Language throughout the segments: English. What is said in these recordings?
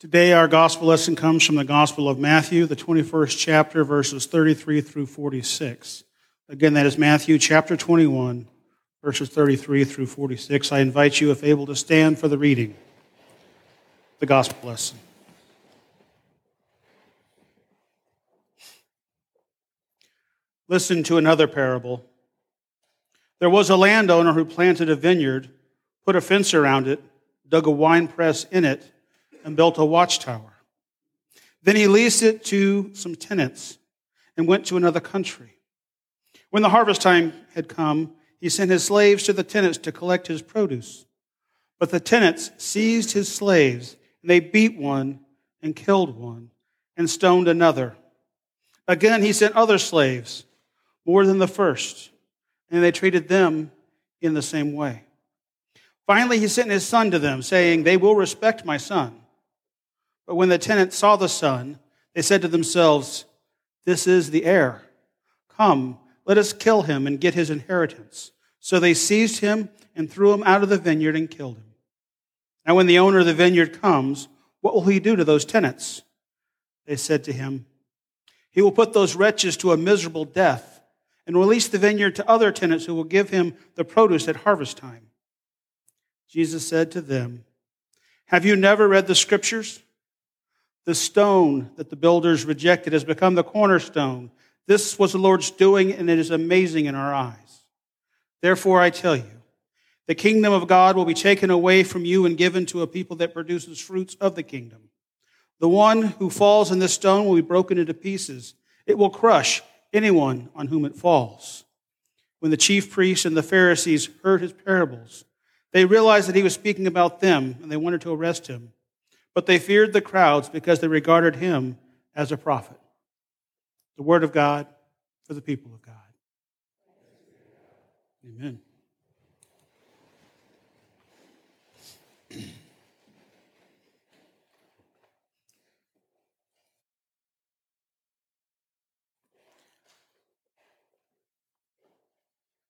Today, our gospel lesson comes from the Gospel of Matthew, the 21st chapter, verses 33 through 46. Again, that is Matthew chapter 21, verses 33 through 46. I invite you, if able, to stand for the reading, the gospel lesson. Listen to another parable. There was a landowner who planted a vineyard, put a fence around it, dug a wine press in it, and built a watchtower. Then he leased it to some tenants and went to another country. When the harvest time had come, he sent his slaves to the tenants to collect his produce. But the tenants seized his slaves, and they beat one and killed one and stoned another. Again, he sent other slaves, more than the first, and they treated them in the same way. Finally, he sent his son to them, saying, They will respect my son. But when the tenants saw the son, they said to themselves, This is the heir. Come, let us kill him and get his inheritance. So they seized him and threw him out of the vineyard and killed him. Now, when the owner of the vineyard comes, what will he do to those tenants? They said to him, He will put those wretches to a miserable death and release the vineyard to other tenants who will give him the produce at harvest time. Jesus said to them, Have you never read the scriptures? The stone that the builders rejected has become the cornerstone. This was the Lord's doing, and it is amazing in our eyes. Therefore, I tell you, the kingdom of God will be taken away from you and given to a people that produces fruits of the kingdom. The one who falls in this stone will be broken into pieces. It will crush anyone on whom it falls. When the chief priests and the Pharisees heard his parables, they realized that he was speaking about them, and they wanted to arrest him. But they feared the crowds because they regarded him as a prophet. The word of God for the people of God. Amen.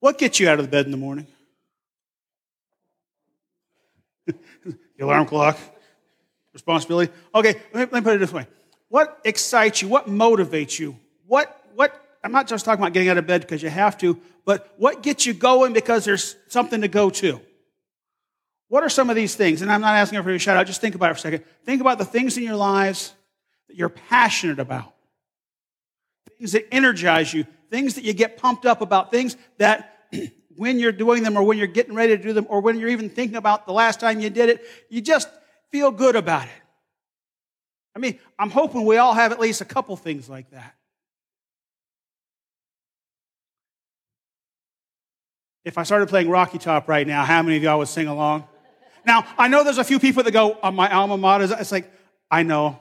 What gets you out of the bed in the morning? the alarm clock responsibility. Okay, let me, let me put it this way. What excites you? What motivates you? What, what, I'm not just talking about getting out of bed because you have to, but what gets you going because there's something to go to? What are some of these things? And I'm not asking for a shout out, just think about it for a second. Think about the things in your lives that you're passionate about, things that energize you, things that you get pumped up about, things that when you're doing them or when you're getting ready to do them or when you're even thinking about the last time you did it, you just feel good about it. I mean, I'm hoping we all have at least a couple things like that. If I started playing Rocky Top right now, how many of y'all would sing along? Now, I know there's a few people that go, oh, my alma mater. It's like, I know,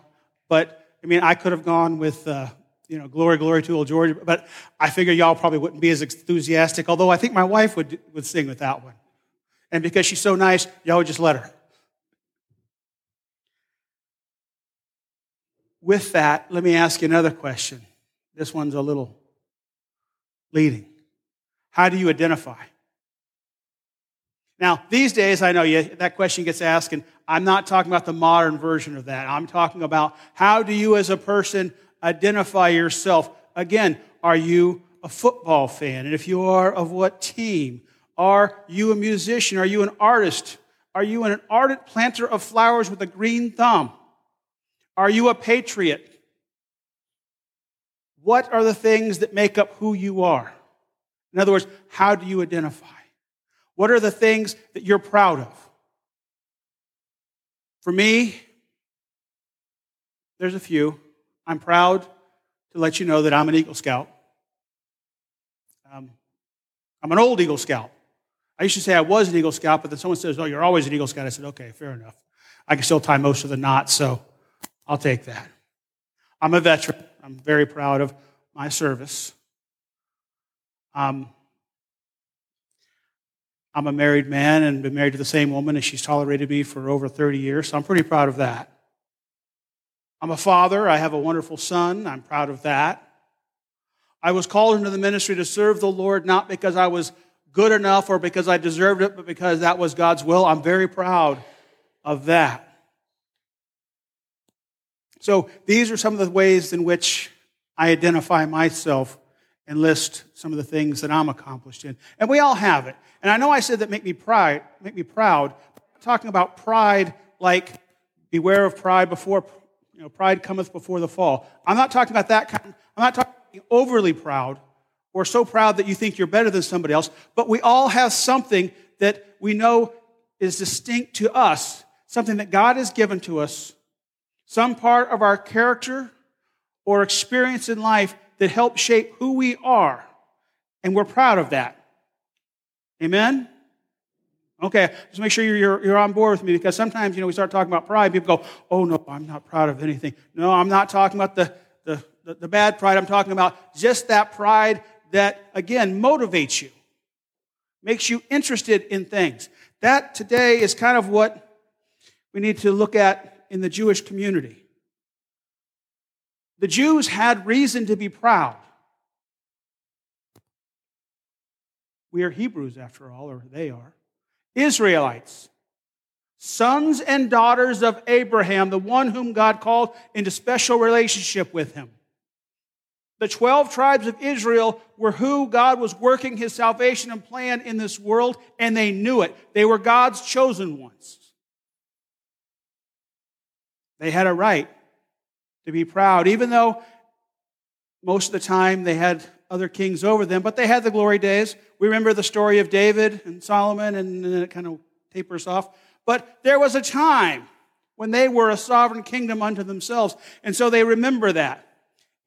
but I mean, I could have gone with, uh, you know, glory, glory to old Georgia, but I figure y'all probably wouldn't be as enthusiastic, although I think my wife would, would sing with that one. And because she's so nice, y'all would just let her. With that, let me ask you another question. This one's a little leading. How do you identify? Now, these days, I know you, that question gets asked, and I'm not talking about the modern version of that. I'm talking about how do you as a person identify yourself? Again, are you a football fan? And if you are, of what team? Are you a musician? Are you an artist? Are you an ardent planter of flowers with a green thumb? Are you a patriot? What are the things that make up who you are? In other words, how do you identify? What are the things that you're proud of? For me, there's a few. I'm proud to let you know that I'm an Eagle Scout. Um, I'm an old Eagle Scout. I used to say I was an Eagle Scout, but then someone says, Oh, you're always an Eagle Scout. I said, Okay, fair enough. I can still tie most of the knots, so I'll take that. I'm a veteran. I'm very proud of my service. Um, I'm a married man and been married to the same woman, and she's tolerated me for over 30 years, so I'm pretty proud of that. I'm a father. I have a wonderful son. I'm proud of that. I was called into the ministry to serve the Lord not because I was good enough or because I deserved it, but because that was God's will. I'm very proud of that. So these are some of the ways in which I identify myself and list some of the things that I'm accomplished in. And we all have it. And I know I said that make me pride, make me proud. I'm talking about pride like beware of pride before you know, pride cometh before the fall. I'm not talking about that kind. I'm not talking overly proud or so proud that you think you're better than somebody else, but we all have something that we know is distinct to us, something that God has given to us, some part of our character or experience in life that helps shape who we are. And we're proud of that. Amen? Okay, just make sure you're, you're, on board with me because sometimes, you know, we start talking about pride, people go, oh, no, I'm not proud of anything. No, I'm not talking about the, the, the, the bad pride. I'm talking about just that pride that, again, motivates you, makes you interested in things. That today is kind of what we need to look at in the Jewish community. The Jews had reason to be proud. We are Hebrews, after all, or they are. Israelites, sons and daughters of Abraham, the one whom God called into special relationship with him. The 12 tribes of Israel were who God was working his salvation and plan in this world, and they knew it. They were God's chosen ones. They had a right to be proud, even though most of the time they had other kings over them, but they had the glory days. We remember the story of David and Solomon, and then it kind of tapers off. But there was a time when they were a sovereign kingdom unto themselves, and so they remember that.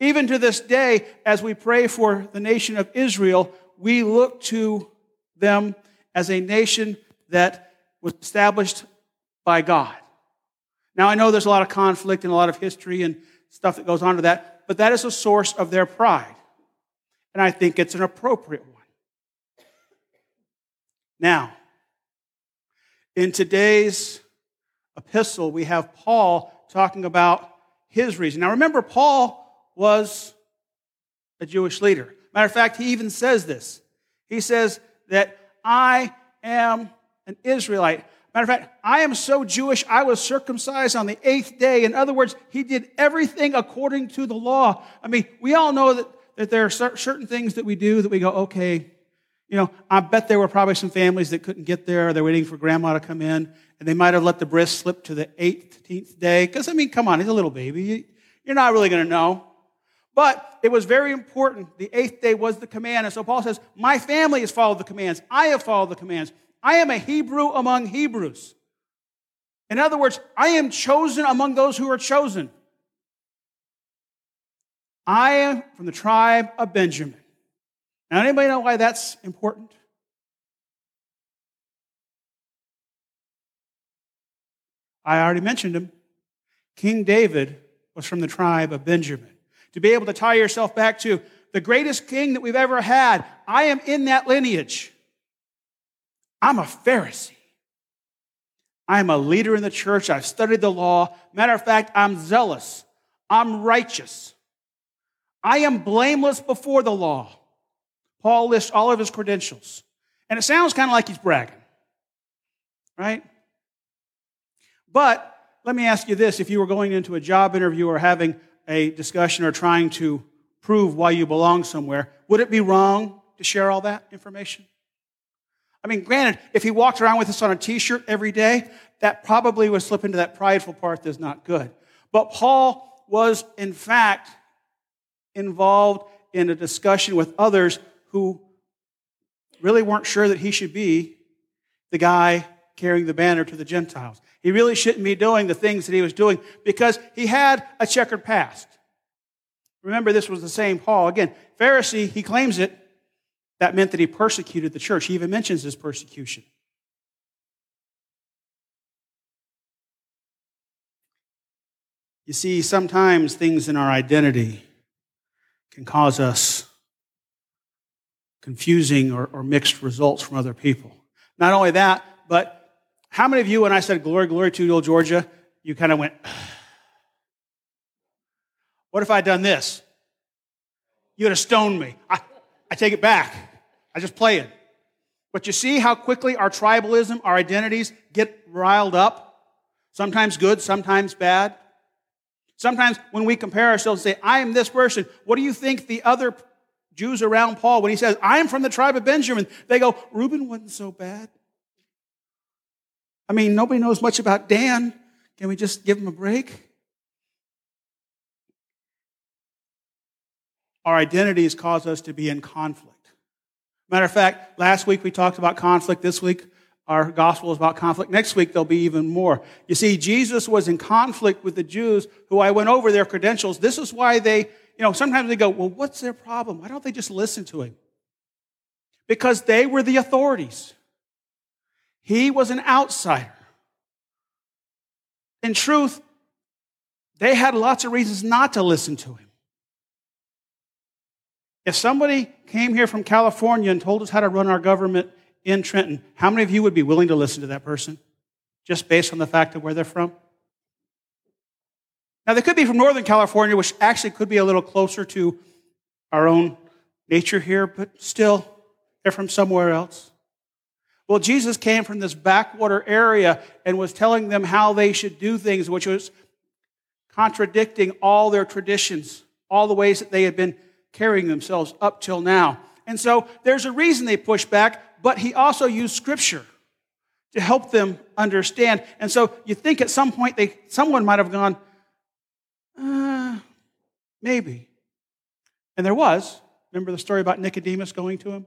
Even to this day, as we pray for the nation of Israel, we look to them as a nation that was established by God. Now, I know there's a lot of conflict and a lot of history and stuff that goes on to that, but that is a source of their pride and I think it's an appropriate one. Now, in today's epistle, we have Paul talking about his reason. Now, remember, Paul was a Jewish leader. Matter of fact, he even says this. He says that I am an Israelite. Matter of fact, I am so Jewish, I was circumcised on the eighth day. In other words, he did everything according to the law. I mean, we all know that that there are certain things that we do that we go, okay, you know, I bet there were probably some families that couldn't get there. They're waiting for grandma to come in, and they might have let the bris slip to the 18th day. Because, I mean, come on, he's a little baby. You're not really going to know. But it was very important. The eighth day was the command. And so Paul says, My family has followed the commands. I have followed the commands. I am a Hebrew among Hebrews. In other words, I am chosen among those who are chosen. I am from the tribe of Benjamin. Now, anybody know why that's important? I already mentioned him. King David was from the tribe of Benjamin. To be able to tie yourself back to the greatest king that we've ever had, I am in that lineage. I'm a Pharisee. I'm a leader in the church. I've studied the law. Matter of fact, I'm zealous. I'm righteous. I am blameless before the law. Paul lists all of his credentials. And it sounds kind of like he's bragging, right? But let me ask you this if you were going into a job interview or having a discussion or trying to prove why you belong somewhere, would it be wrong to share all that information? I mean, granted, if he walked around with this on a t shirt every day, that probably would slip into that prideful part that's not good. But Paul was, in fact, involved in a discussion with others who really weren't sure that he should be the guy carrying the banner to the Gentiles. He really shouldn't be doing the things that he was doing because he had a checkered past. Remember, this was the same Paul. Again, Pharisee, he claims it. That meant that he persecuted the church. He even mentions his persecution. You see, sometimes things in our identity can cause us confusing or, or mixed results from other people. Not only that, but how many of you, when I said glory, glory to you, old Georgia, you kind of went, what if I'd done this? You would have stoned me. I, I take it back. I just play it. But you see how quickly our tribalism, our identities get riled up? Sometimes good, sometimes bad. Sometimes when we compare ourselves and say, I am this person, what do you think the other Jews around Paul, when he says, I am from the tribe of Benjamin, they go, Reuben wasn't so bad. I mean, nobody knows much about Dan. Can we just give him a break? Our identities cause us to be in conflict. Matter of fact, last week we talked about conflict. This week, our gospel is about conflict. Next week, there'll be even more. You see, Jesus was in conflict with the Jews who I went over their credentials. This is why they, you know, sometimes they go, well, what's their problem? Why don't they just listen to him? Because they were the authorities. He was an outsider. In truth, they had lots of reasons not to listen to him. If somebody came here from California and told us how to run our government in Trenton, how many of you would be willing to listen to that person just based on the fact of where they're from? Now, they could be from Northern California, which actually could be a little closer to our own nature here, but still, they're from somewhere else. Well, Jesus came from this backwater area and was telling them how they should do things, which was contradicting all their traditions, all the ways that they had been carrying themselves up till now. And so there's a reason they pushed back, but he also used scripture to help them understand. And so you think at some point they someone might have gone, uh, maybe. And there was. Remember the story about Nicodemus going to him?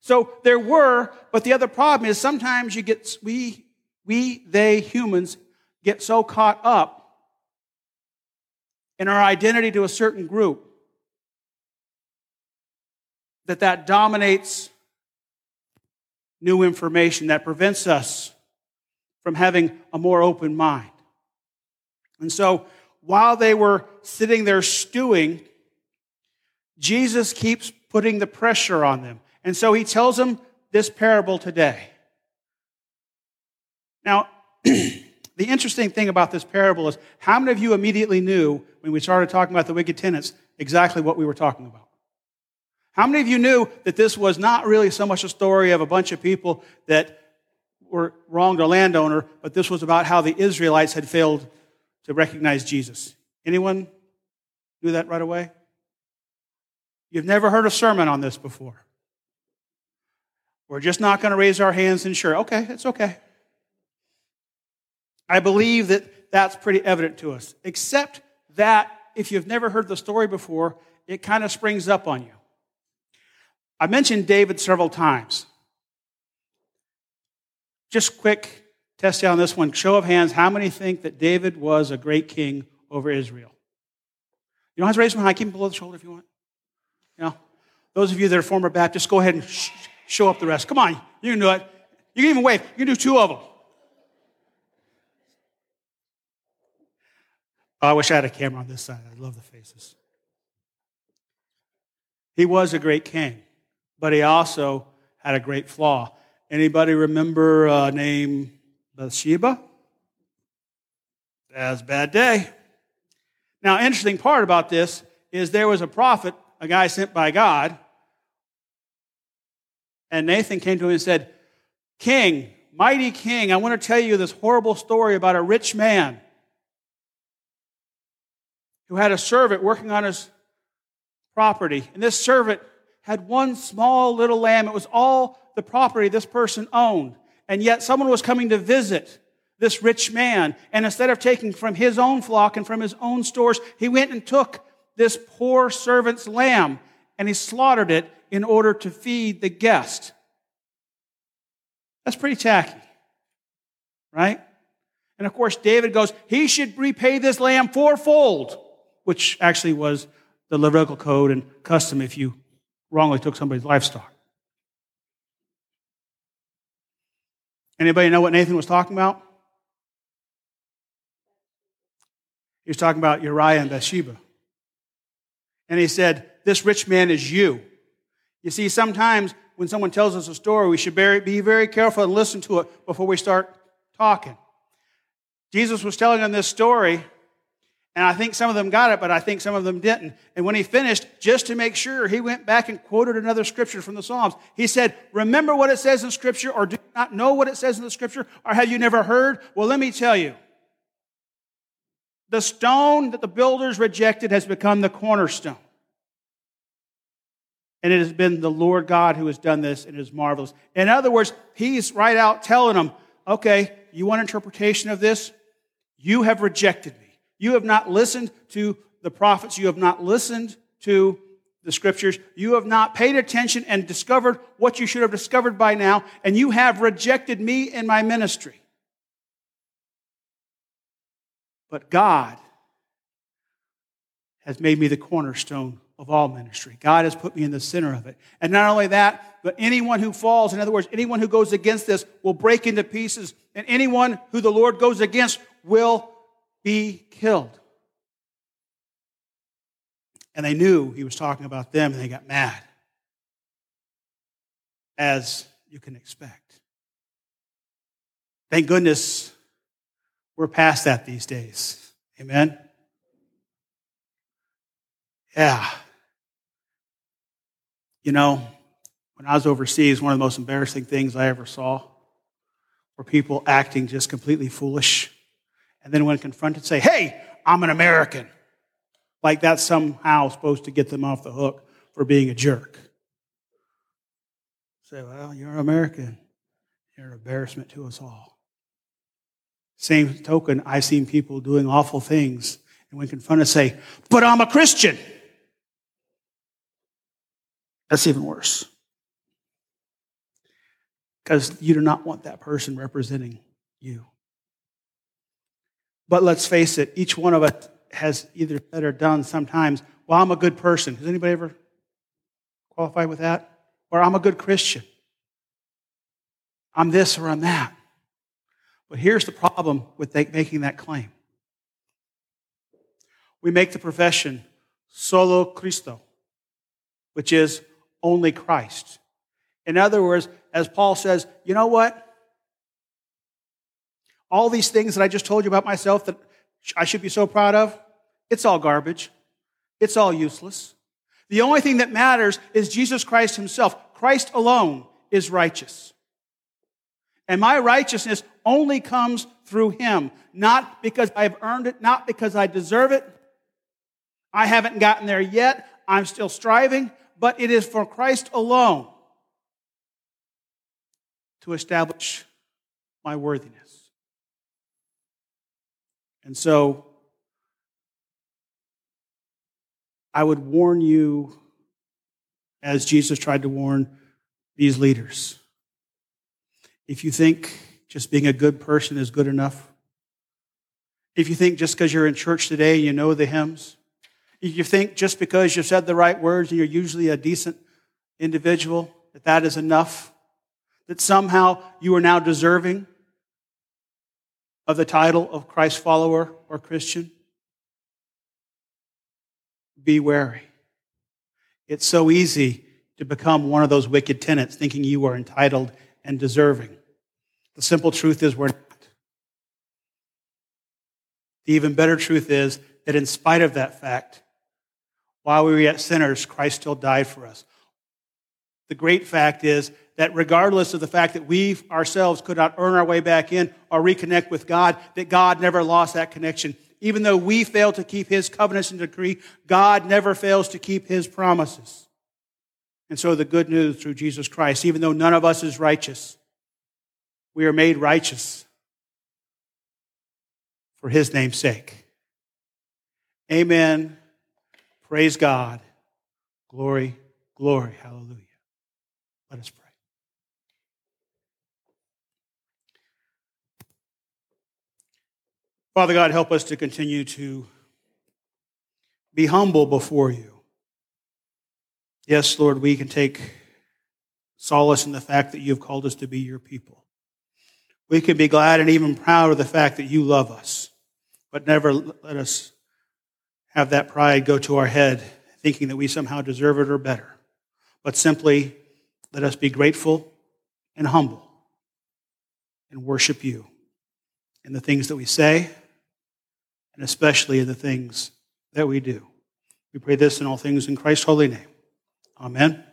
So there were, but the other problem is sometimes you get, we, we, they, humans, get so caught up in our identity to a certain group that that dominates new information, that prevents us from having a more open mind. And so while they were sitting there stewing, Jesus keeps putting the pressure on them. And so he tells them this parable today. Now, the interesting thing about this parable is how many of you immediately knew when we started talking about the wicked tenants exactly what we were talking about? How many of you knew that this was not really so much a story of a bunch of people that were wronged a landowner, but this was about how the Israelites had failed to recognize Jesus? Anyone knew that right away? You've never heard a sermon on this before. We're just not going to raise our hands and sure, okay, it's okay. I believe that that's pretty evident to us, except that if you've never heard the story before, it kind of springs up on you. I mentioned David several times. Just quick test on this one. Show of hands, how many think that David was a great king over Israel? You don't have to raise your hand. Keep them below the shoulder if you want. You know, those of you that are former Baptists, go ahead and show up the rest. Come on, you can do it. You can even wave. You can do two of them. Oh, I wish I had a camera on this side. I love the faces. He was a great king, but he also had a great flaw. Anybody remember a name Bathsheba? That was a bad day. Now, interesting part about this is there was a prophet, a guy sent by God, and Nathan came to him and said, King, mighty king, I want to tell you this horrible story about a rich man who had a servant working on his property. And this servant had one small little lamb. It was all the property this person owned. And yet someone was coming to visit this rich man. And instead of taking from his own flock and from his own stores, he went and took this poor servant's lamb and he slaughtered it in order to feed the guest. That's pretty tacky, right? And of course, David goes, he should repay this lamb fourfold, which actually was the Levitical code and custom if you wrongly took somebody's livestock. Anybody know what Nathan was talking about? He was talking about Uriah and Bathsheba. And he said, This rich man is you. You see, sometimes when someone tells us a story, we should be very careful and listen to it before we start talking. Jesus was telling them this story, and I think some of them got it, but I think some of them didn't. And when he finished, just to make sure, he went back and quoted another scripture from the Psalms. He said, Remember what it says in Scripture, or do not know what it says in the Scripture, or have you never heard? Well, let me tell you. The stone that the builders rejected has become the cornerstone. And it has been the Lord God who has done this, and it is marvelous. In other words, he's right out telling them, okay, you want interpretation of this? You have rejected me. You have not listened to the prophets. You have not listened to the scriptures. You have not paid attention and discovered what you should have discovered by now, and you have rejected me and my ministry. But God has made me the cornerstone of all ministry. God has put me in the center of it. And not only that, but anyone who falls, in other words, anyone who goes against this will break into pieces, and anyone who the Lord goes against will be killed. And they knew he was talking about them, and they got mad, as you can expect. Thank goodness we're past that these days. Amen? Yeah. You know, when I was overseas, one of the most embarrassing things I ever saw were people acting just completely foolish. And then when confronted, say, Hey, I'm an American. Like that's somehow supposed to get them off the hook for being a jerk. Say, Well, you're an American. You're an embarrassment to us all. Same token, I've seen people doing awful things, and when confronted, say, But I'm a Christian. That's even worse. Because you do not want that person representing you. But let's face it, each one of us has either said or done sometimes, well, I'm a good person. Has anybody ever qualified with that? Or I'm a good Christian. I'm this or I'm that. But here's the problem with making that claim. We make the profession solo Cristo, which is only Christ. In other words, as Paul says, you know what? All these things that I just told you about myself that I should be so proud of, it's all garbage. It's all useless. The only thing that matters is Jesus Christ himself. Christ alone is righteous. And my righteousness only comes through him, not because I've earned it, not because I deserve it. I haven't gotten there yet. I'm still striving, but it is for Christ alone to establish my worthiness. And so I would warn you, as Jesus tried to warn these leaders, if you think just being a good person is good enough, if you think just because you're in church today and you know the hymns, if you think just because you've said the right words and you're usually a decent individual, that that is enough, that somehow you are now deserving of the title of Christ follower or Christian, be wary. It's so easy to become one of those wicked tenants, thinking you are entitled and deserving. The simple truth is we're not. The even better truth is that in spite of that fact, while we were yet sinners, Christ still died for us. The great fact is that regardless of the fact that we ourselves could not earn our way back in or reconnect with God, that God never lost that connection. Even though we fail to keep his covenants and decree, God never fails to keep his promises. And so the good news through Jesus Christ, even though none of us is righteous, we are made righteous for his name's sake. Amen. Praise God. Glory, glory. Hallelujah. Let us pray. Father God, help us to continue to be humble before you. Yes, Lord, we can take solace in the fact that you have called us to be your people. We can be glad and even proud of the fact that you love us, but never let us have that pride go to our head, thinking that we somehow deserve it or better, but simply let us be grateful and humble and worship you in the things that we say and especially in the things that we do. We pray this in all things in Christ's holy name. Amen.